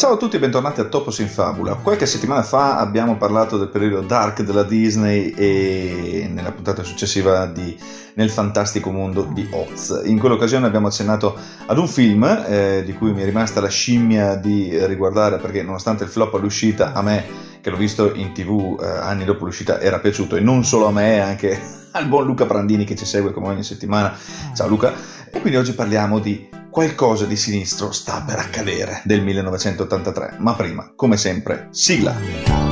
Ciao a tutti e bentornati a Topos in Fabula. Qualche settimana fa abbiamo parlato del periodo dark della Disney e nella puntata successiva di Nel fantastico mondo di Oz. In quell'occasione abbiamo accennato ad un film eh, di cui mi è rimasta la scimmia di riguardare perché nonostante il flop all'uscita a me che l'ho visto in tv eh, anni dopo l'uscita era piaciuto e non solo a me anche al buon Luca Prandini che ci segue come ogni settimana. Ciao Luca. E quindi oggi parliamo di Qualcosa di sinistro sta per accadere del 1983, ma prima, come sempre, sigla.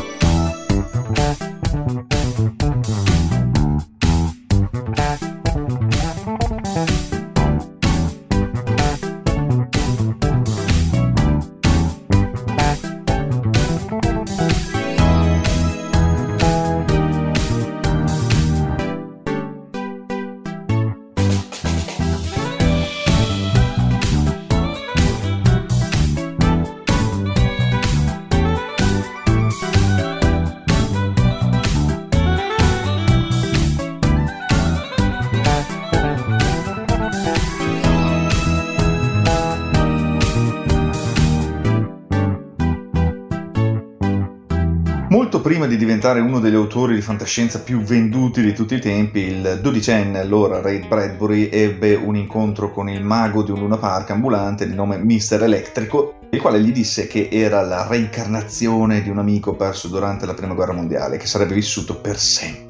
Molto prima di diventare uno degli autori di fantascienza più venduti di tutti i tempi, il dodicenne allora Ray Bradbury ebbe un incontro con il mago di un Luna Park ambulante di nome Mister Electrico, il quale gli disse che era la reincarnazione di un amico perso durante la Prima Guerra Mondiale, che sarebbe vissuto per sempre.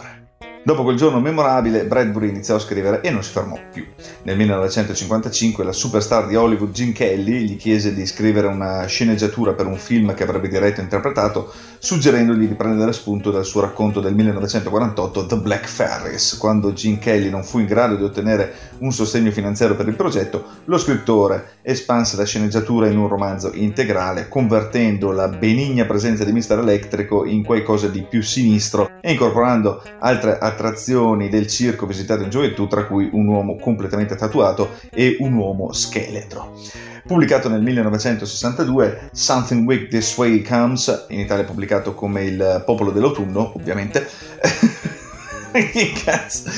Dopo quel giorno memorabile, Bradbury iniziò a scrivere e non si fermò più. Nel 1955 la superstar di Hollywood Gene Kelly gli chiese di scrivere una sceneggiatura per un film che avrebbe diretto e interpretato, suggerendogli di prendere spunto dal suo racconto del 1948 The Black Ferris. Quando Gene Kelly non fu in grado di ottenere un sostegno finanziario per il progetto, lo scrittore espanse la sceneggiatura in un romanzo integrale, convertendo la benigna presenza di Mr. Electrico in qualcosa di più sinistro e incorporando altre attrazioni del circo visitato in gioventù, tra cui un uomo completamente tatuato e un uomo scheletro. Pubblicato nel 1962, Something Weak This Way Comes, in Italia pubblicato come Il popolo dell'autunno, ovviamente. che cazzo?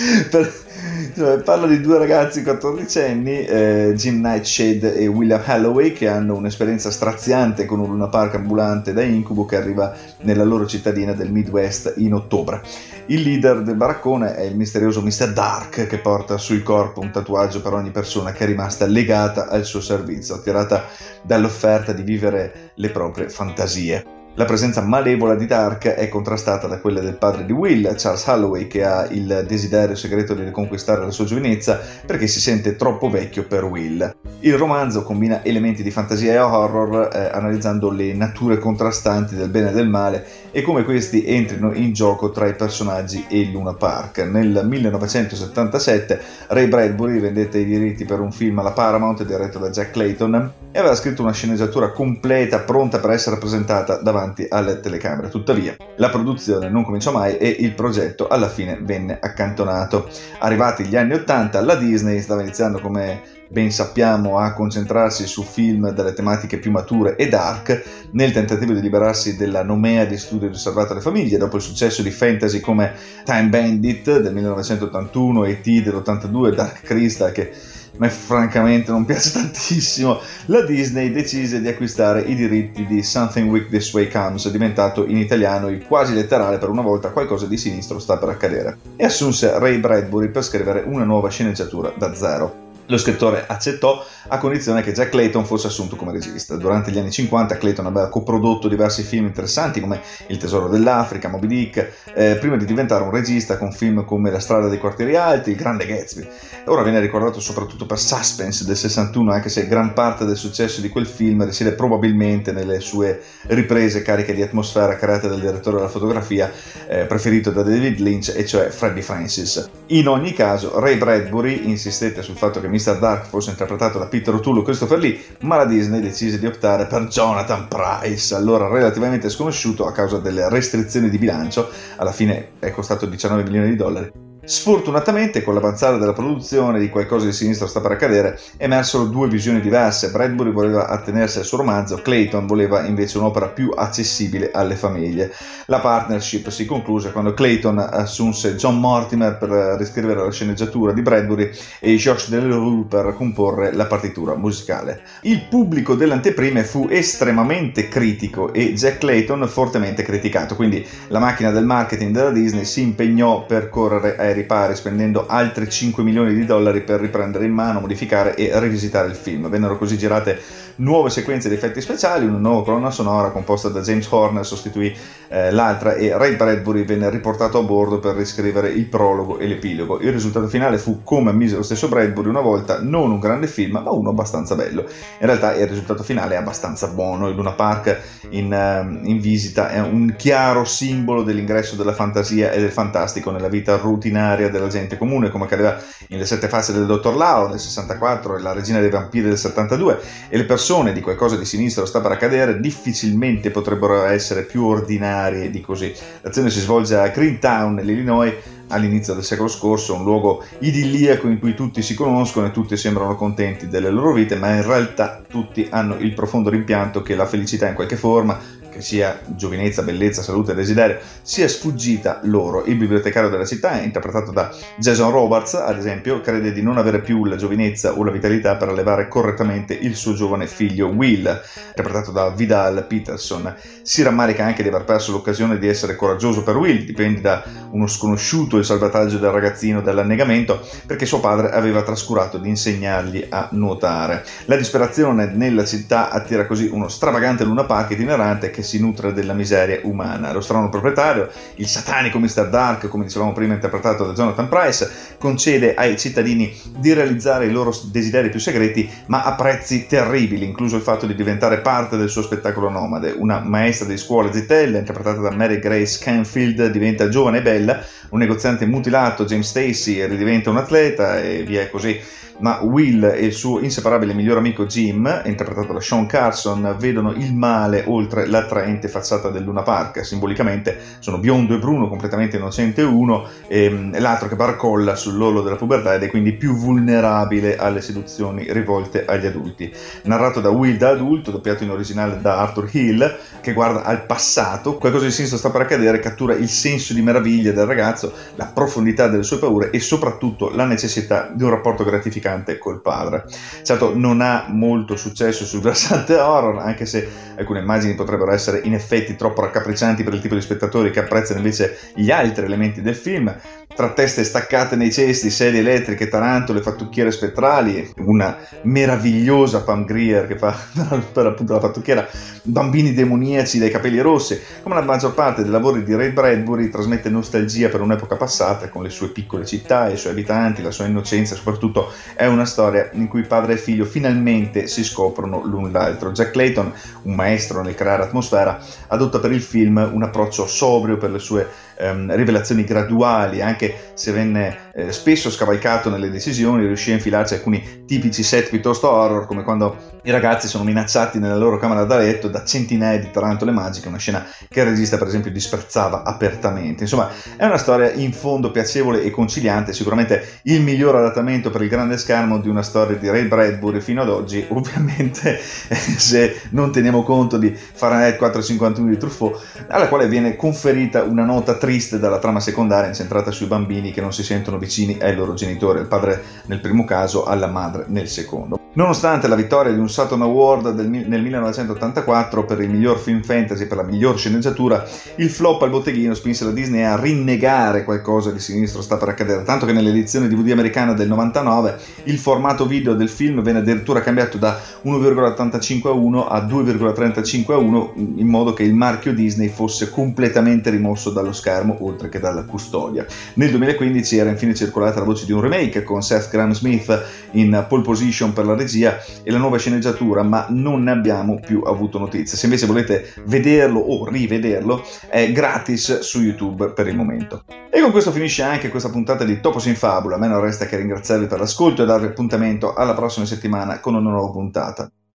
Cioè, parla di due ragazzi 14enni, eh, Jim Nightshade e William Halloway, che hanno un'esperienza straziante con un Luna Park ambulante da incubo che arriva nella loro cittadina del Midwest in ottobre. Il leader del baraccone è il misterioso Mr. Dark, che porta sul corpo un tatuaggio per ogni persona che è rimasta legata al suo servizio, attirata dall'offerta di vivere le proprie fantasie. La presenza malevola di Dark è contrastata da quella del padre di Will, Charles Holloway, che ha il desiderio segreto di riconquistare la sua giovinezza perché si sente troppo vecchio per Will. Il romanzo combina elementi di fantasia e horror eh, analizzando le nature contrastanti del bene e del male e come questi entrino in gioco tra i personaggi e Luna Park. Nel 1977 Ray Bradbury vendette i diritti per un film alla Paramount diretto da Jack Clayton e aveva scritto una sceneggiatura completa pronta per essere presentata davanti alle telecamere. Tuttavia, la produzione non cominciò mai e il progetto alla fine venne accantonato. Arrivati gli anni Ottanta, la Disney stava iniziando come ben sappiamo, a concentrarsi su film dalle tematiche più mature e dark, nel tentativo di liberarsi della nomea di studio riservato alle famiglie, dopo il successo di fantasy come Time Bandit del 1981, E.T. dell'82, Dark Crystal, che a me francamente non piace tantissimo, la Disney decise di acquistare i diritti di Something Weak This Way Comes, diventato in italiano il quasi letterale per una volta qualcosa di sinistro sta per accadere, e assunse Ray Bradbury per scrivere una nuova sceneggiatura da zero. Lo scrittore accettò a condizione che Jack Clayton fosse assunto come regista. Durante gli anni 50 Clayton aveva coprodotto diversi film interessanti come Il tesoro dell'Africa, Moby Dick, eh, prima di diventare un regista con film come La strada dei quartieri alti, Il grande Gatsby. Ora viene ricordato soprattutto per Suspense del 61, anche se gran parte del successo di quel film risiede probabilmente nelle sue riprese cariche di atmosfera create dal direttore della fotografia eh, preferito da David Lynch, e cioè Freddie Francis. In ogni caso, Ray Bradbury insistette sul fatto che Mr. Dark fosse interpretato da Peter O'Toole e Christopher Lee, ma la Disney decise di optare per Jonathan Price, allora relativamente sconosciuto a causa delle restrizioni di bilancio, alla fine è costato 19 milioni di dollari, Sfortunatamente, con l'avanzare della produzione di qualcosa di sinistro sta per accadere, emersero due visioni diverse. Bradbury voleva attenersi al suo romanzo, Clayton voleva invece un'opera più accessibile alle famiglie. La partnership si concluse quando Clayton assunse John Mortimer per riscrivere la sceneggiatura di Bradbury e Georges Delerue per comporre la partitura musicale. Il pubblico delle anteprime fu estremamente critico e Jack Clayton fortemente criticato, quindi la macchina del marketing della Disney si impegnò per correre ai ripari spendendo altri 5 milioni di dollari per riprendere in mano, modificare e rivisitare il film. Vennero così girate nuove sequenze di effetti speciali, una nuova colonna sonora composta da James Horner sostituì eh, l'altra e Ray Bradbury venne riportato a bordo per riscrivere il prologo e l'epilogo. Il risultato finale fu, come ammise lo stesso Bradbury una volta, non un grande film, ma uno abbastanza bello. In realtà il risultato finale è abbastanza buono, il Luna Park in, uh, in visita è un chiaro simbolo dell'ingresso della fantasia e del fantastico nella vita rutinaria della gente comune, come accadeva in Le sette facce del dottor Lao nel 64 e La regina dei vampiri del 72, e le persone di qualcosa di sinistro sta per accadere difficilmente potrebbero essere più ordinarie di così. L'azione si svolge a Greentown, nell'Illinois, all'inizio del secolo scorso, un luogo idilliaco in cui tutti si conoscono e tutti sembrano contenti delle loro vite, ma in realtà tutti hanno il profondo rimpianto che la felicità in qualche forma che sia giovinezza, bellezza, salute e desiderio, sia sfuggita loro. Il bibliotecario della città, interpretato da Jason Roberts, ad esempio, crede di non avere più la giovinezza o la vitalità per allevare correttamente il suo giovane figlio Will, interpretato da Vidal Peterson. Si rammarica anche di aver perso l'occasione di essere coraggioso per Will, dipende da uno sconosciuto il salvataggio del ragazzino dall'annegamento, perché suo padre aveva trascurato di insegnargli a nuotare. La disperazione nella città attira così uno stravagante Luna Park itinerante che si nutre della miseria umana. Lo strano proprietario, il satanico Mr. Dark, come dicevamo prima interpretato da Jonathan Price, concede ai cittadini di realizzare i loro desideri più segreti, ma a prezzi terribili, incluso il fatto di diventare parte del suo spettacolo nomade. Una maestra di scuola zitella, interpretata da Mary Grace Canfield, diventa giovane e bella, un negoziante mutilato, James Stacy, ridiventa un atleta e via così ma Will e il suo inseparabile miglior amico Jim, interpretato da Sean Carson, vedono il male oltre l'attraente facciata del Luna Park. Simbolicamente sono biondo e bruno, completamente innocente uno, e l'altro che barcolla sull'ollo della pubertà ed è quindi più vulnerabile alle seduzioni rivolte agli adulti. Narrato da Will da adulto, doppiato in originale da Arthur Hill, che guarda al passato, qualcosa di sinistro sta per accadere, cattura il senso di meraviglia del ragazzo, la profondità delle sue paure e soprattutto la necessità di un rapporto gratificante col padre. Certo non ha molto successo sul versante horror, anche se alcune immagini potrebbero essere in effetti troppo raccapriccianti per il tipo di spettatori che apprezzano invece gli altri elementi del film, tra teste staccate nei cesti, sedie elettriche, tarantole, fattucchiere spettrali, una meravigliosa Pam Grier che fa per appunto la fattucchiera, bambini demoniaci dai capelli rossi, come la maggior parte dei lavori di Ray Bradbury trasmette nostalgia per un'epoca passata con le sue piccole città, i suoi abitanti, la sua innocenza, soprattutto è una storia in cui padre e figlio finalmente si scoprono l'un l'altro. Jack Clayton, un maestro nel creare atmosfera, adotta per il film un approccio sobrio per le sue ehm, rivelazioni graduali, anche se venne eh, spesso scavalcato nelle decisioni, riuscì a infilarci alcuni tipici set piuttosto horror, come quando i ragazzi sono minacciati nella loro camera da letto da centinaia di tarantole magiche, una scena che il regista per esempio disprezzava apertamente. Insomma, è una storia in fondo piacevole e conciliante, sicuramente il miglior adattamento per il grande schermo di una storia di Ray Bradbury fino ad oggi, ovviamente se non teniamo conto di Fahrenheit 451 di Truffaut, alla quale viene conferita una nota triste dalla trama secondaria incentrata sui bambini che non si sentono vicini ai loro genitori, il padre nel primo caso, alla madre nel secondo. Nonostante la vittoria di un Saturn Award del, nel 1984 per il miglior film fantasy e per la miglior sceneggiatura, il flop al botteghino spinse la Disney a rinnegare qualcosa di sinistro sta per accadere, tanto che nell'edizione DVD americana del 99 il formato video del film venne addirittura cambiato da 1,85 a 1 a 2,35 a 1 in modo che il marchio Disney fosse completamente rimosso dallo schermo oltre che dalla custodia. Nel 2015 era infine circolata la voce di un remake con Seth Graham Smith in pole position per la regia e la nuova sceneggiatura, ma non ne abbiamo più avuto notizie. Se invece volete vederlo o rivederlo, è gratis su YouTube per il momento. E con questo finisce anche questa puntata di Topos in Fabula. A me non resta che ringraziarvi per l'ascolto e darvi appuntamento alla prossima settimana con una nuova puntata.